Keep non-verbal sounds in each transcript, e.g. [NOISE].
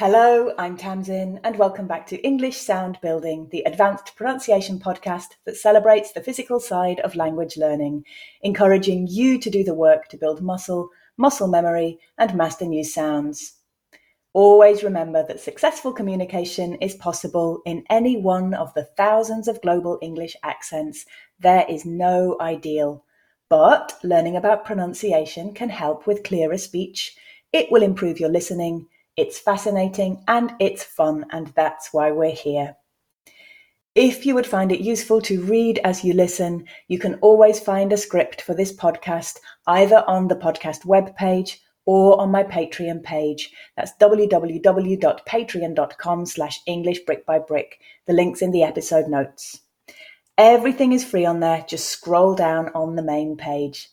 Hello, I'm Tamsin, and welcome back to English Sound Building, the advanced pronunciation podcast that celebrates the physical side of language learning, encouraging you to do the work to build muscle, muscle memory, and master new sounds. Always remember that successful communication is possible in any one of the thousands of global English accents. There is no ideal. But learning about pronunciation can help with clearer speech. It will improve your listening it's fascinating and it's fun, and that's why we're here. If you would find it useful to read as you listen, you can always find a script for this podcast either on the podcast webpage or on my Patreon page. That's www.patreon.com slash English brick by brick. The link's in the episode notes. Everything is free on there. Just scroll down on the main page.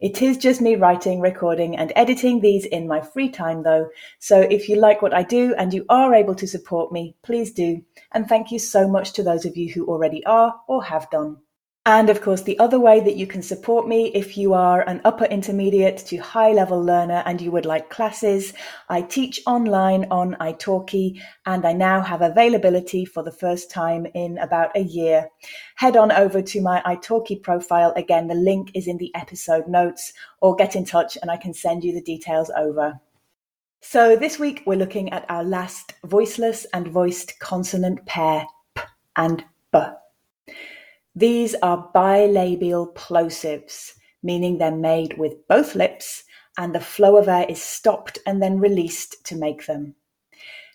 It is just me writing, recording, and editing these in my free time, though. So if you like what I do and you are able to support me, please do. And thank you so much to those of you who already are or have done. And of course, the other way that you can support me if you are an upper intermediate to high level learner and you would like classes, I teach online on italki and I now have availability for the first time in about a year. Head on over to my italki profile. Again, the link is in the episode notes or get in touch and I can send you the details over. So this week we're looking at our last voiceless and voiced consonant pair, p and b. These are bilabial plosives, meaning they're made with both lips and the flow of air is stopped and then released to make them.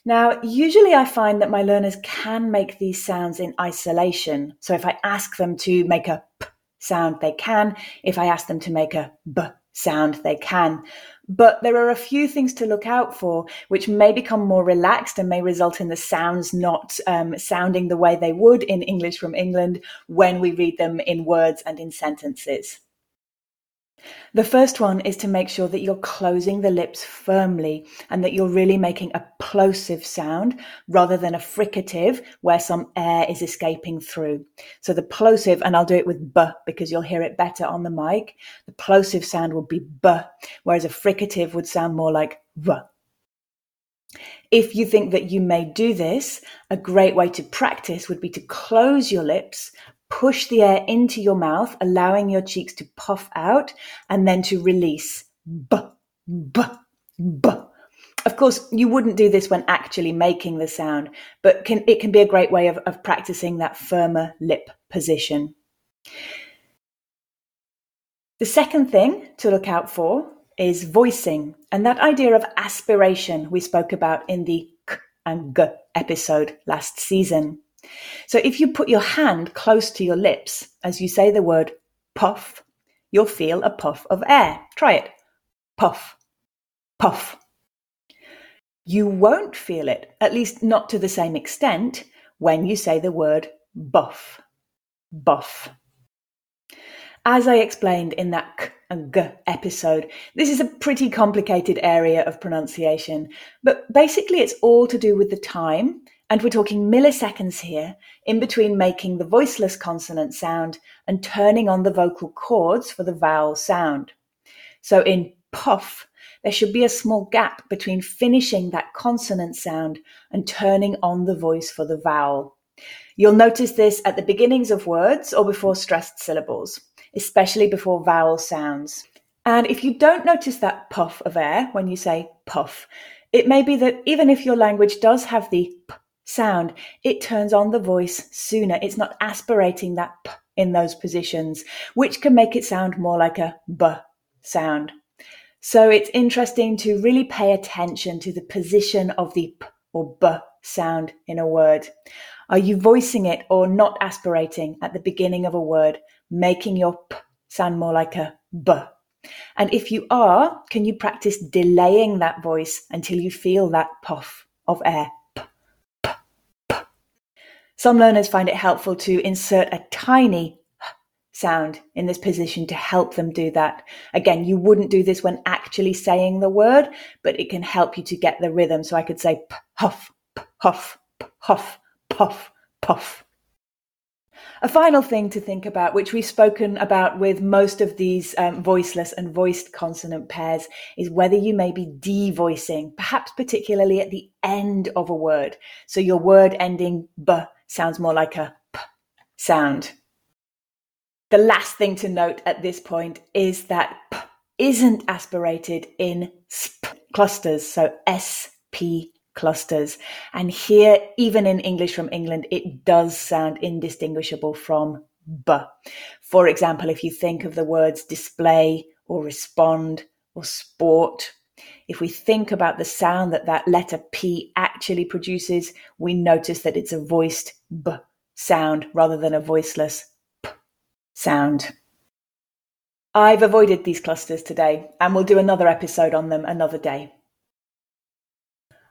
Now, usually I find that my learners can make these sounds in isolation. So if I ask them to make a p sound, they can. If I ask them to make a b sound, they can. But there are a few things to look out for, which may become more relaxed and may result in the sounds not um, sounding the way they would in English from England when we read them in words and in sentences. The first one is to make sure that you're closing the lips firmly and that you're really making a plosive sound rather than a fricative where some air is escaping through. So the plosive, and I'll do it with b because you'll hear it better on the mic. The plosive sound would be b, whereas a fricative would sound more like v. If you think that you may do this, a great way to practice would be to close your lips, push the air into your mouth, allowing your cheeks to puff out and then to release. B, b, b. Of course, you wouldn't do this when actually making the sound, but can, it can be a great way of, of practicing that firmer lip position. The second thing to look out for is voicing, and that idea of aspiration we spoke about in the k and g episode last season. So if you put your hand close to your lips as you say the word puff, you'll feel a puff of air. Try it. Puff, puff. You won't feel it, at least not to the same extent, when you say the word buff, buff. As I explained in that k and g episode, this is a pretty complicated area of pronunciation, but basically it's all to do with the time and we're talking milliseconds here in between making the voiceless consonant sound and turning on the vocal cords for the vowel sound. So in puff, there should be a small gap between finishing that consonant sound and turning on the voice for the vowel. You'll notice this at the beginnings of words or before stressed syllables, especially before vowel sounds. And if you don't notice that puff of air when you say puff, it may be that even if your language does have the p sound, it turns on the voice sooner. It's not aspirating that p in those positions, which can make it sound more like a b sound. So it's interesting to really pay attention to the position of the p or b sound in a word. Are you voicing it or not aspirating at the beginning of a word, making your p sound more like a b? And if you are, can you practice delaying that voice until you feel that puff of air? Some learners find it helpful to insert a tiny sound in this position to help them do that. Again, you wouldn't do this when actually saying the word, but it can help you to get the rhythm. So I could say puff, puff, puff, puff, puff. A final thing to think about, which we've spoken about with most of these um, voiceless and voiced consonant pairs, is whether you may be devoicing, perhaps particularly at the end of a word. So your word ending b sounds more like a p sound. The last thing to note at this point is that p isn't aspirated in sp clusters, so SP clusters. And here, even in English from England, it does sound indistinguishable from b. For example, if you think of the words display or respond or sport, if we think about the sound that that letter P actually produces, we notice that it's a voiced B sound rather than a voiceless P sound. I've avoided these clusters today and we'll do another episode on them another day.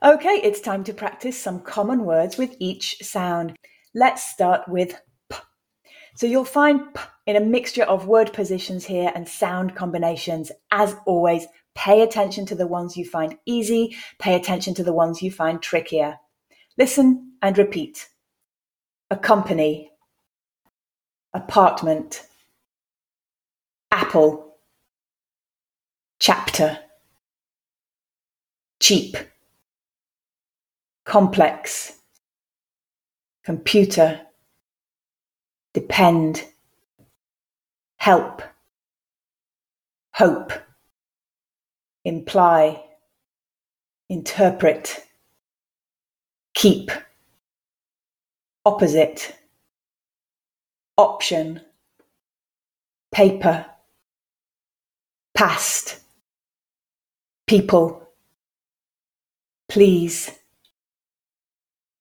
Okay, it's time to practice some common words with each sound. Let's start with P. So you'll find P in a mixture of word positions here and sound combinations. As always, pay attention to the ones you find easy, pay attention to the ones you find trickier. Listen and repeat. Accompany, apartment, apple, chapter, cheap. Complex, computer, depend, help, hope, imply, interpret, keep, opposite, option, paper, past, people, please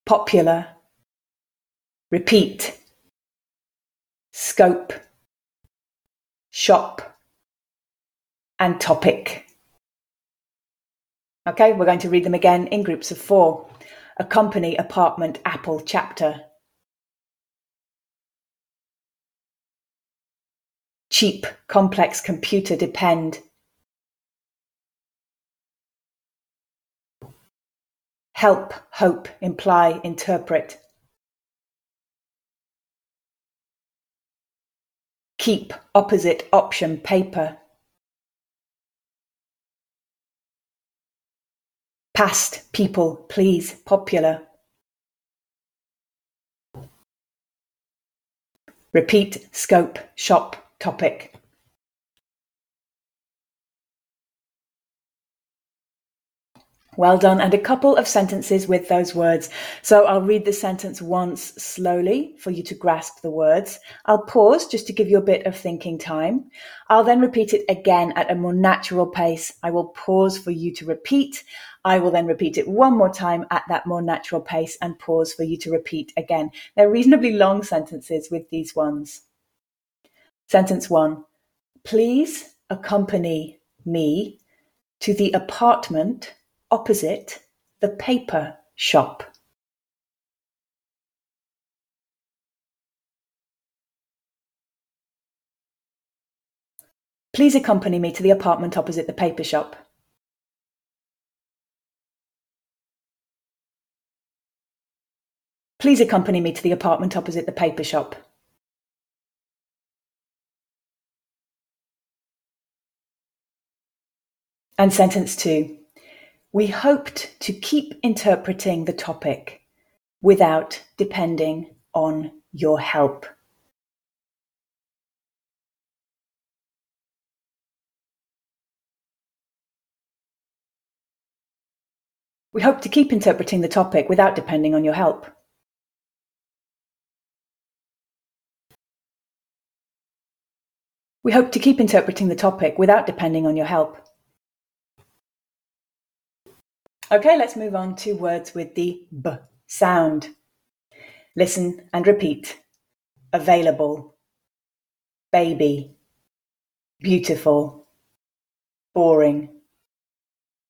popular, repeat, scope, shop, and topic. Okay, we're going to read them again in groups of four. Accompany, apartment, apple, chapter. Cheap, complex, computer, depend. help, hope, imply, interpret. Keep, opposite, option, paper. Past, people, please, popular. Repeat, scope, shop, topic. Well done. And a couple of sentences with those words. So I'll read the sentence once slowly for you to grasp the words. I'll pause just to give you a bit of thinking time. I'll then repeat it again at a more natural pace. I will pause for you to repeat. I will then repeat it one more time at that more natural pace and pause for you to repeat again. They're reasonably long sentences with these ones. Sentence one. Please accompany me to the apartment opposite the paper shop. Please accompany me to the apartment opposite the paper shop. Please accompany me to the apartment opposite the paper shop. And sentence two. We hoped to keep interpreting the topic without depending on your help. We hope to keep interpreting the topic without depending on your help. We hope to keep interpreting the topic without depending on your help. Okay, let's move on to words with the b sound. Listen and repeat. Available, baby, beautiful, boring,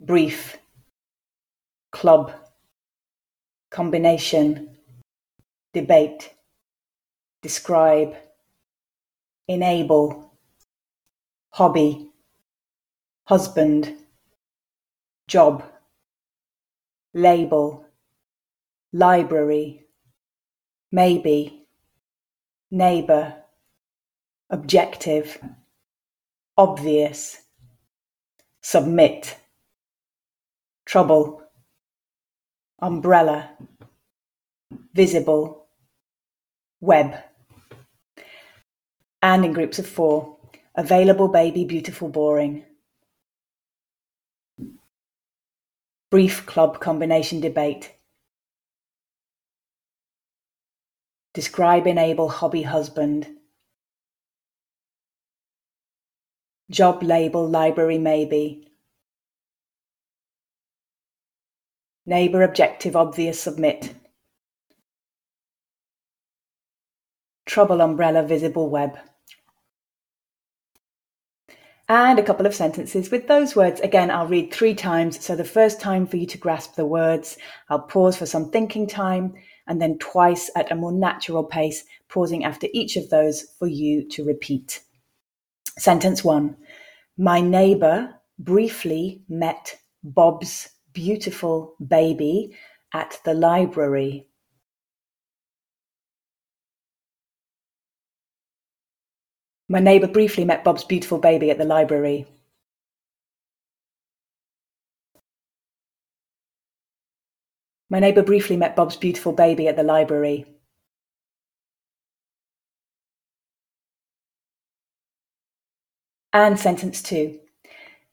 brief, club, combination, debate, describe, enable, hobby, husband, job label, library, maybe, neighbour, objective, obvious, submit, trouble, umbrella, visible, web. And in groups of four, available baby, beautiful, boring. Brief club combination debate. Describe enable hobby husband. Job label library maybe. Neighbour objective obvious submit. Trouble umbrella visible web. And a couple of sentences with those words. Again, I'll read three times. So the first time for you to grasp the words, I'll pause for some thinking time, and then twice at a more natural pace, pausing after each of those for you to repeat. Sentence one My neighbour briefly met Bob's beautiful baby at the library. My neighbour briefly met Bob's beautiful baby at the library. My neighbour briefly met Bob's beautiful baby at the library. And sentence two.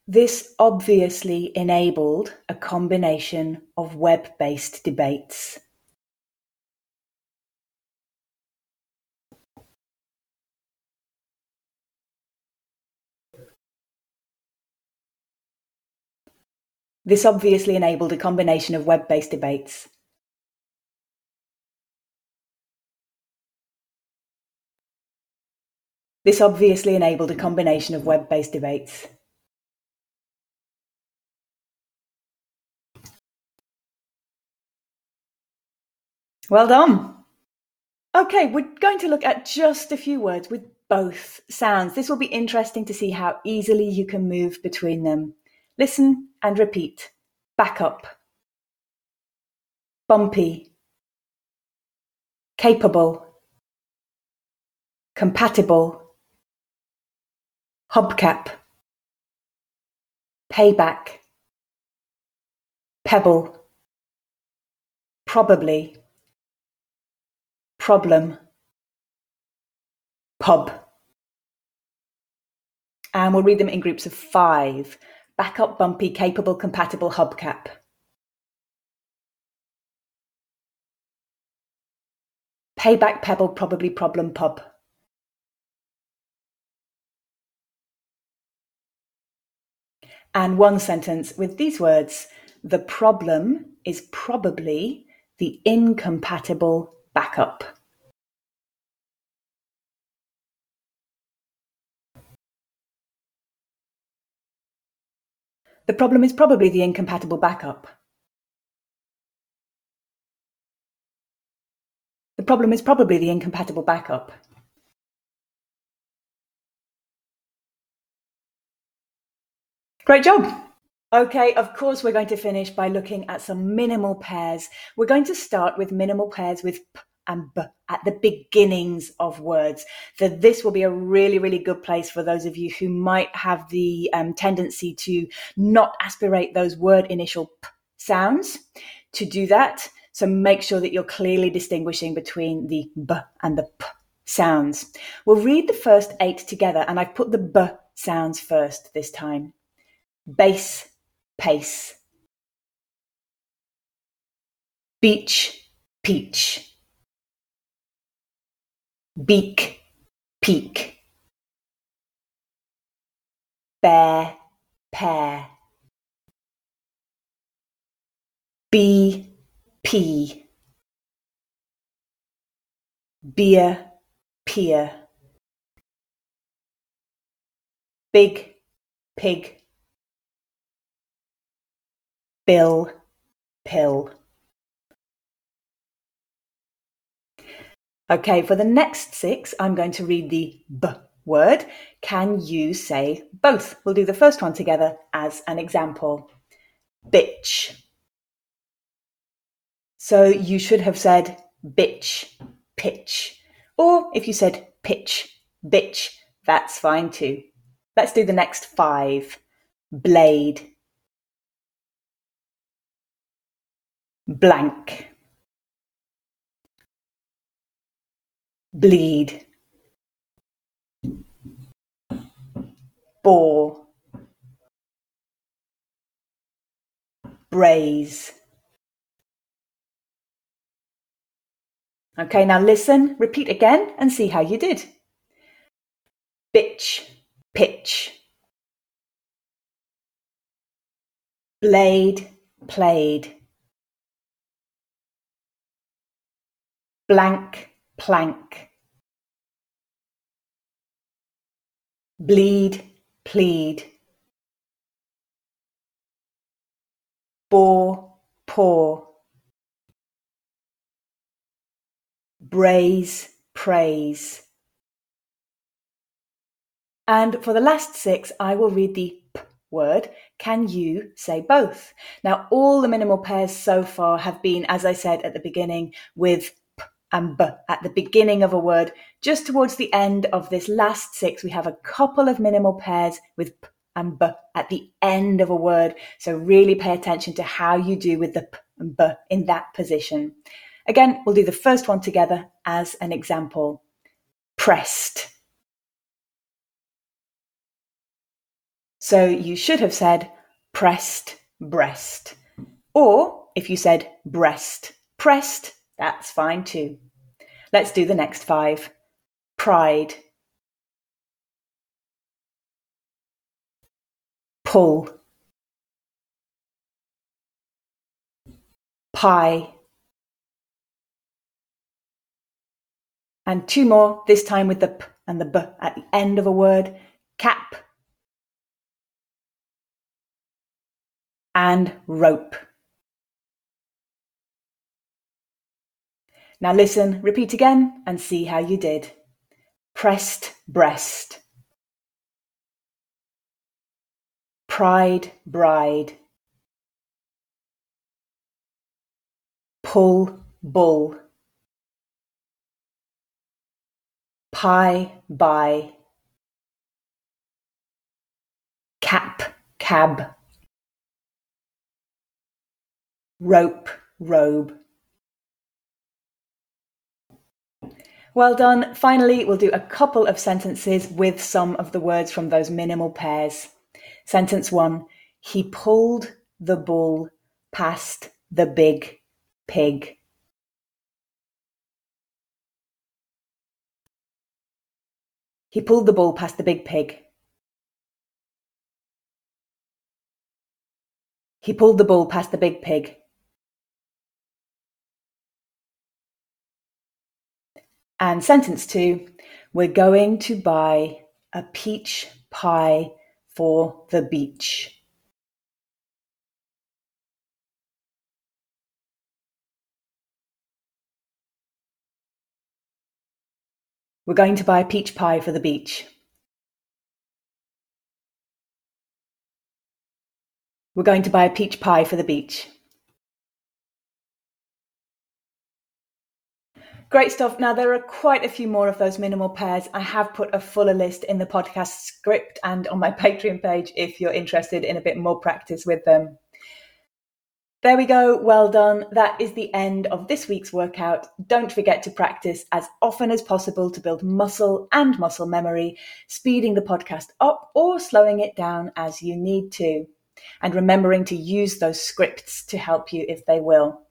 This obviously enabled a combination of of web-based debates. This obviously enabled a combination of web-based debates. This obviously enabled a combination of web-based debates. Well done. Okay, we're going to look at just a few words with both sounds. This will be interesting to see how easily you can move between them. Listen and repeat. Back up. Bumpy. Capable. Compatible. Hubcap. Payback. Pebble. Probably. Problem. Pub. And we'll read them in groups of five. Backup bumpy capable compatible hubcap. Payback pebble probably problem pub. And one sentence with these words the problem is probably the incompatible backup. The problem is probably the incompatible backup. The problem is probably the incompatible backup. Great job. Okay, of course, we're going to finish by looking at some minimal pairs. We're going to start with minimal pairs with p and b at the beginnings of words. So this will be a really, really good place for those of you who might have the um, tendency to not aspirate those word initial p sounds. To do that, so make sure that you're clearly distinguishing between the b and the p sounds. We'll read the first eight together, and I've put the b sounds first this time. Base, pace. Beach, peach beak, peak, bear, pear, bee, beer, peer, big, pig, bill, pill. Okay, for the next six, I'm going to read the b word. Can you say both? We'll do the first one together as an example. Bitch. So you should have said bitch, pitch. Or if you said pitch, bitch, that's fine too. Let's do the next five. Blade. Blank. Bleed. Bore. Braise. Okay, now listen, repeat again and see how you did. Bitch, pitch. Blade, played. Blank, plank. Bleed, plead. Bore, pour. braise, praise. And for the last six, I will read the p word. Can you say both? Now, all the minimal pairs so far have been, as I said at the beginning, with and b at the beginning of a word. Just towards the end of this last six, we have a couple of minimal pairs with p and b at the end of a word. So really pay attention to how you do with the p and b in that position. Again, we'll do the first one together as an example. Pressed. So you should have said pressed breast. Or if you said breast pressed, that's fine too. Let's do the next five. Pride. Pull. Pie. And two more, this time with the p and the b at the end of a word. Cap. And rope. Now listen, repeat again and see how you did. Pressed breast. Pride bride. Pull bull. pie by cap cab rope robe Well done. Finally, we'll do a couple of sentences with some of the words from those minimal pairs. Sentence one He pulled the bull past the big pig. He pulled the bull past the big pig. He pulled the bull past the big pig. And sentence two, we're going to buy a peach pie for the beach. We're going to buy a peach pie for the beach. We're going to buy a peach pie for the beach. Great stuff. Now, there are quite a few more of those minimal pairs. I have put a fuller list in the podcast script and on my [LAUGHS] Patreon page if you're interested in a bit more practice with them. There we go. Well done. That is the end of this week's workout. Don't forget to practice as often as possible to build muscle and muscle memory, speeding the podcast up or slowing it down as you need to. And remembering to use those scripts to help you if they will.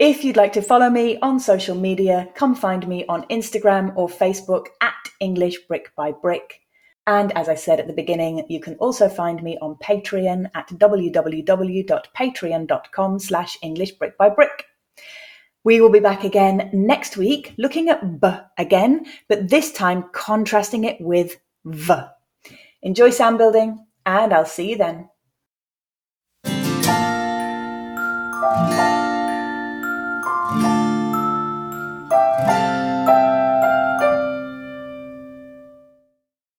If you'd like to follow me on social media, come find me on Instagram or Facebook at English Brick by Brick. And as I said at the beginning, you can also find me on Patreon at www.patreon.com slash English Brick by Brick. We will be back again next week looking at B again, but this time contrasting it with V. Enjoy sound building, and I'll see you then.